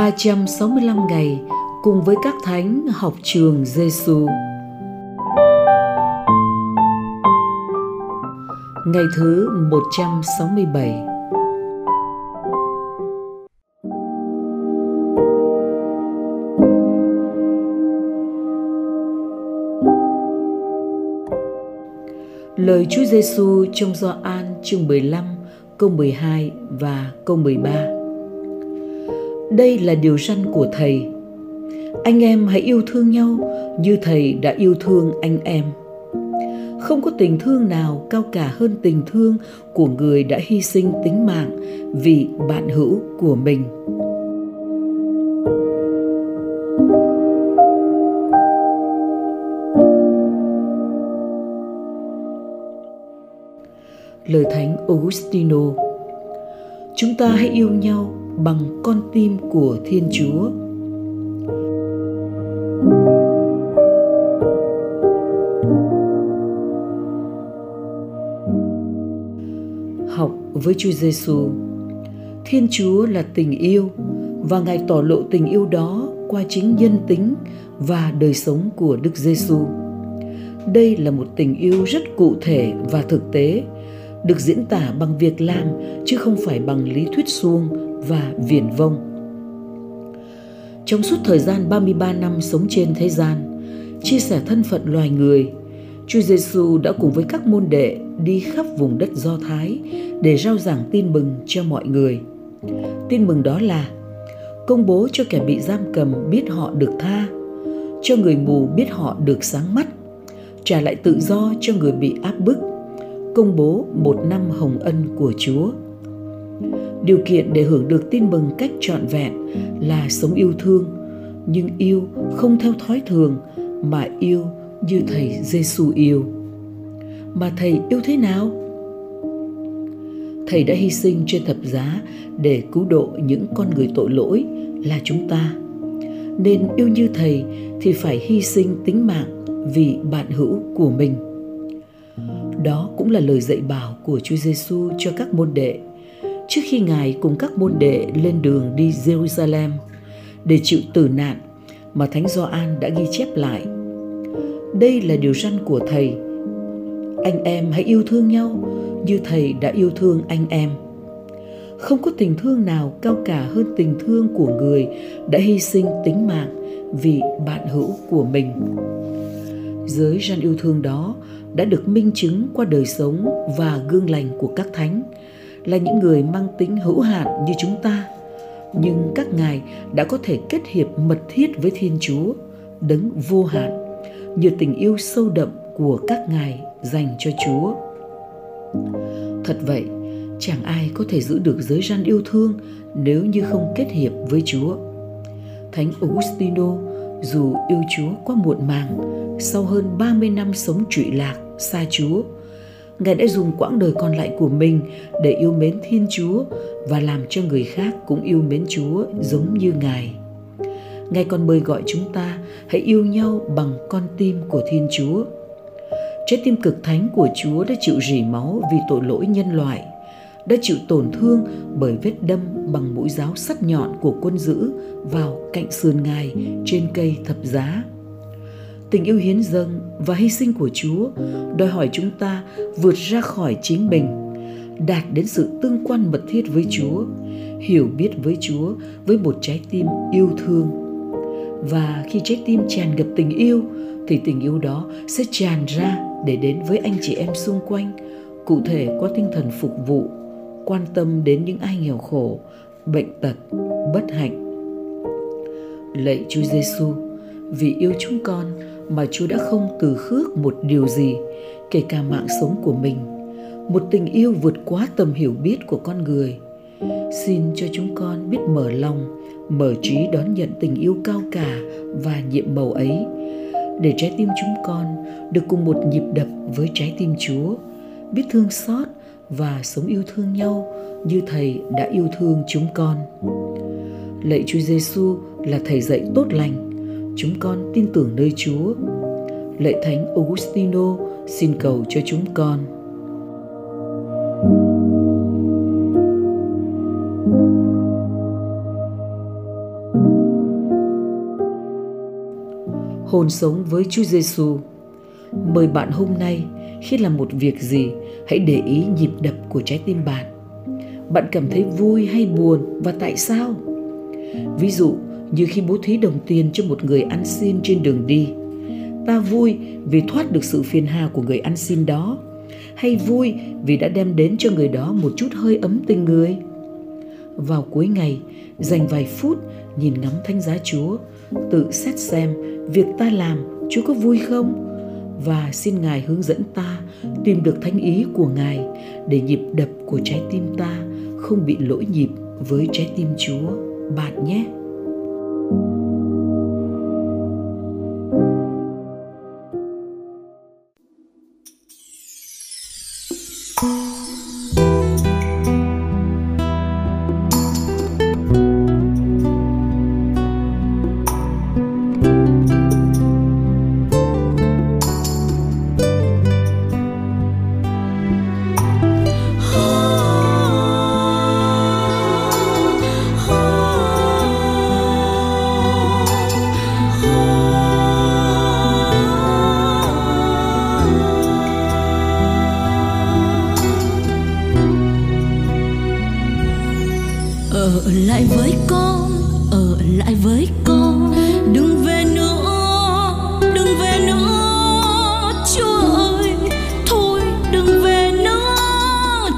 365 ngày cùng với các thánh học trường Giêsu. Ngày thứ 167 Lời Chúa Giêsu trong Gioan chương 15 câu 12 và câu 13 đây là điều răn của Thầy Anh em hãy yêu thương nhau như Thầy đã yêu thương anh em không có tình thương nào cao cả hơn tình thương của người đã hy sinh tính mạng vì bạn hữu của mình lời thánh Augustino. Chúng ta hãy yêu nhau bằng con tim của Thiên Chúa. Học với Chúa Giêsu. Thiên Chúa là tình yêu và Ngài tỏ lộ tình yêu đó qua chính nhân tính và đời sống của Đức Giêsu. Đây là một tình yêu rất cụ thể và thực tế, được diễn tả bằng việc làm chứ không phải bằng lý thuyết suông và viển vông. Trong suốt thời gian 33 năm sống trên thế gian, chia sẻ thân phận loài người, Chúa Giêsu đã cùng với các môn đệ đi khắp vùng đất Do Thái để rao giảng tin mừng cho mọi người. Tin mừng đó là công bố cho kẻ bị giam cầm biết họ được tha, cho người mù biết họ được sáng mắt, trả lại tự do cho người bị áp bức, công bố một năm hồng ân của Chúa. Điều kiện để hưởng được tin mừng cách trọn vẹn là sống yêu thương, nhưng yêu không theo thói thường mà yêu như thầy Giêsu yêu. Mà thầy yêu thế nào? Thầy đã hy sinh trên thập giá để cứu độ những con người tội lỗi là chúng ta. Nên yêu như thầy thì phải hy sinh tính mạng vì bạn hữu của mình đó cũng là lời dạy bảo của Chúa Giêsu cho các môn đệ trước khi Ngài cùng các môn đệ lên đường đi Jerusalem để chịu tử nạn mà Thánh Gioan đã ghi chép lại. Đây là điều răn của Thầy. Anh em hãy yêu thương nhau như Thầy đã yêu thương anh em. Không có tình thương nào cao cả hơn tình thương của người đã hy sinh tính mạng vì bạn hữu của mình. Giới răn yêu thương đó đã được minh chứng qua đời sống và gương lành của các thánh là những người mang tính hữu hạn như chúng ta nhưng các ngài đã có thể kết hiệp mật thiết với thiên chúa, đấng vô hạn như tình yêu sâu đậm của các ngài dành cho chúa thật vậy, chẳng ai có thể giữ được giới răn yêu thương nếu như không kết hiệp với chúa thánh augustino, dù yêu chúa quá muộn màng, sau hơn 30 năm sống trụy lạc xa Chúa. Ngài đã dùng quãng đời còn lại của mình để yêu mến Thiên Chúa và làm cho người khác cũng yêu mến Chúa giống như Ngài. Ngài còn mời gọi chúng ta hãy yêu nhau bằng con tim của Thiên Chúa. Trái tim cực thánh của Chúa đã chịu rỉ máu vì tội lỗi nhân loại, đã chịu tổn thương bởi vết đâm bằng mũi giáo sắt nhọn của quân dữ vào cạnh sườn Ngài trên cây thập giá tình yêu hiến dâng và hy sinh của Chúa đòi hỏi chúng ta vượt ra khỏi chính mình, đạt đến sự tương quan mật thiết với Chúa, hiểu biết với Chúa với một trái tim yêu thương. Và khi trái tim tràn ngập tình yêu thì tình yêu đó sẽ tràn ra để đến với anh chị em xung quanh, cụ thể qua tinh thần phục vụ, quan tâm đến những ai nghèo khổ, bệnh tật, bất hạnh. Lạy Chúa Giêsu, vì yêu chúng con mà Chúa đã không từ khước một điều gì, kể cả mạng sống của mình, một tình yêu vượt quá tầm hiểu biết của con người. Xin cho chúng con biết mở lòng, mở trí đón nhận tình yêu cao cả và nhiệm màu ấy, để trái tim chúng con được cùng một nhịp đập với trái tim Chúa, biết thương xót và sống yêu thương nhau như Thầy đã yêu thương chúng con. Lạy Chúa Giêsu là thầy dạy tốt lành chúng con tin tưởng nơi Chúa. Lạy Thánh Augustino xin cầu cho chúng con. Hồn sống với Chúa Giêsu. Mời bạn hôm nay khi làm một việc gì, hãy để ý nhịp đập của trái tim bạn. Bạn cảm thấy vui hay buồn và tại sao? Ví dụ, như khi bố thí đồng tiền cho một người ăn xin trên đường đi, ta vui vì thoát được sự phiền hà của người ăn xin đó, hay vui vì đã đem đến cho người đó một chút hơi ấm tình người? Vào cuối ngày, dành vài phút nhìn ngắm thánh giá Chúa, tự xét xem việc ta làm Chúa có vui không? Và xin Ngài hướng dẫn ta tìm được thánh ý của Ngài để nhịp đập của trái tim ta không bị lỗi nhịp với trái tim Chúa bạn nhé. Ở lại với con, ở lại với con. Đừng về nữa, đừng về nữa, chúa ơi. Thôi đừng về nữa,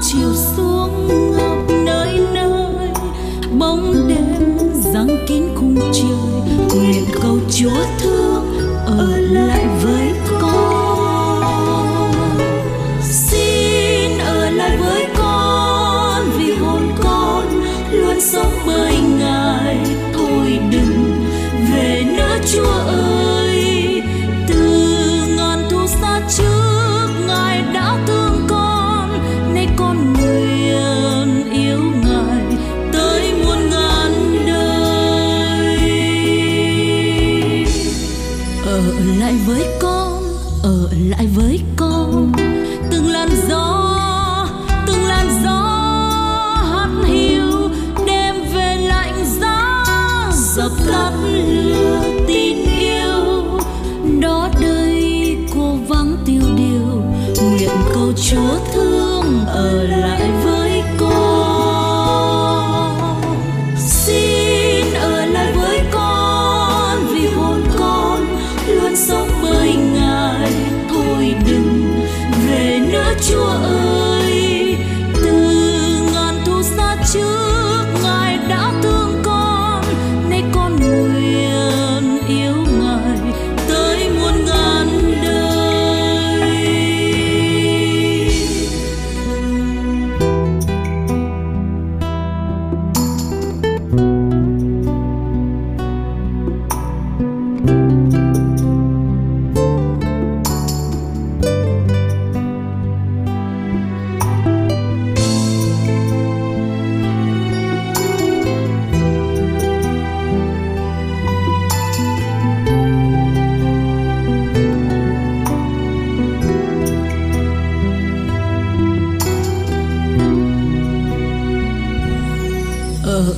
chiều xuống ngập nơi nơi. Bóng đêm giăng kín khung trời, nguyện cầu chúa thương, ở lại với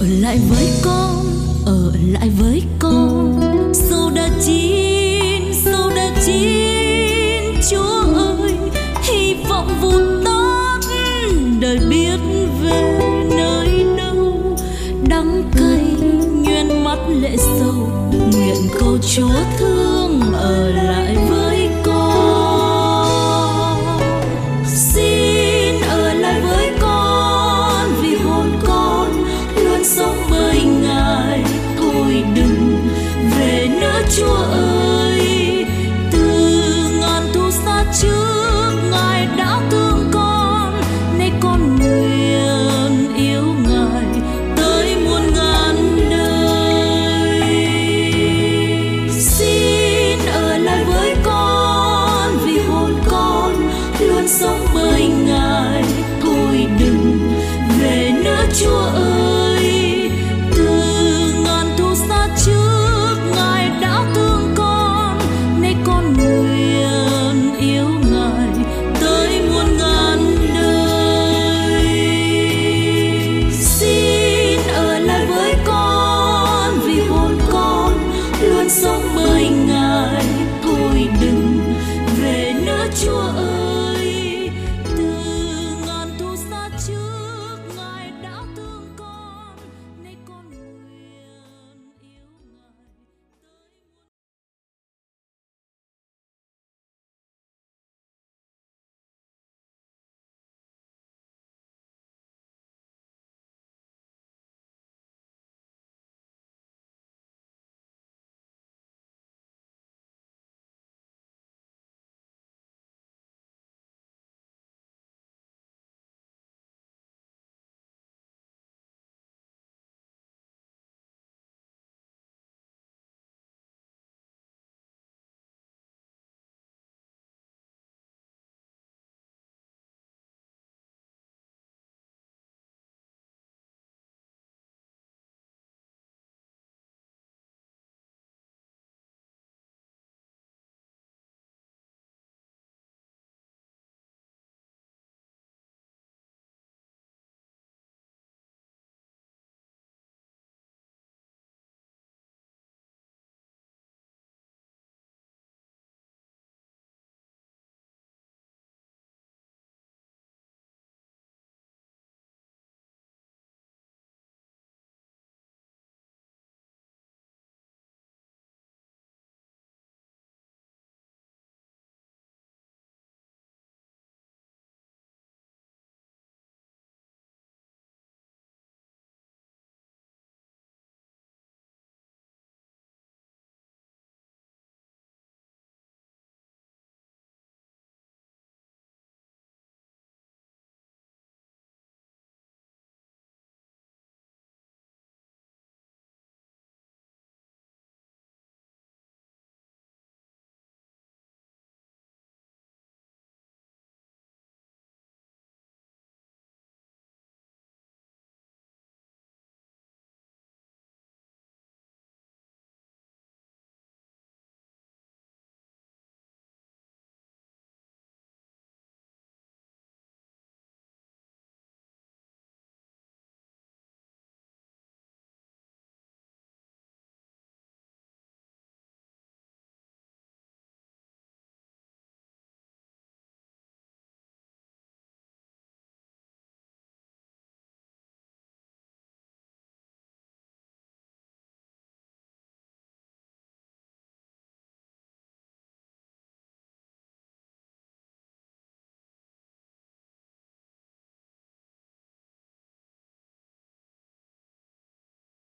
lại với con, ở lại với con. Sâu đã chín, sâu đã chín, chúa ơi, hy vọng vụt tắt đời biết về nơi đâu. Đắng cay nhuyên mắt lệ sâu nguyện cầu chúa thương ở lại với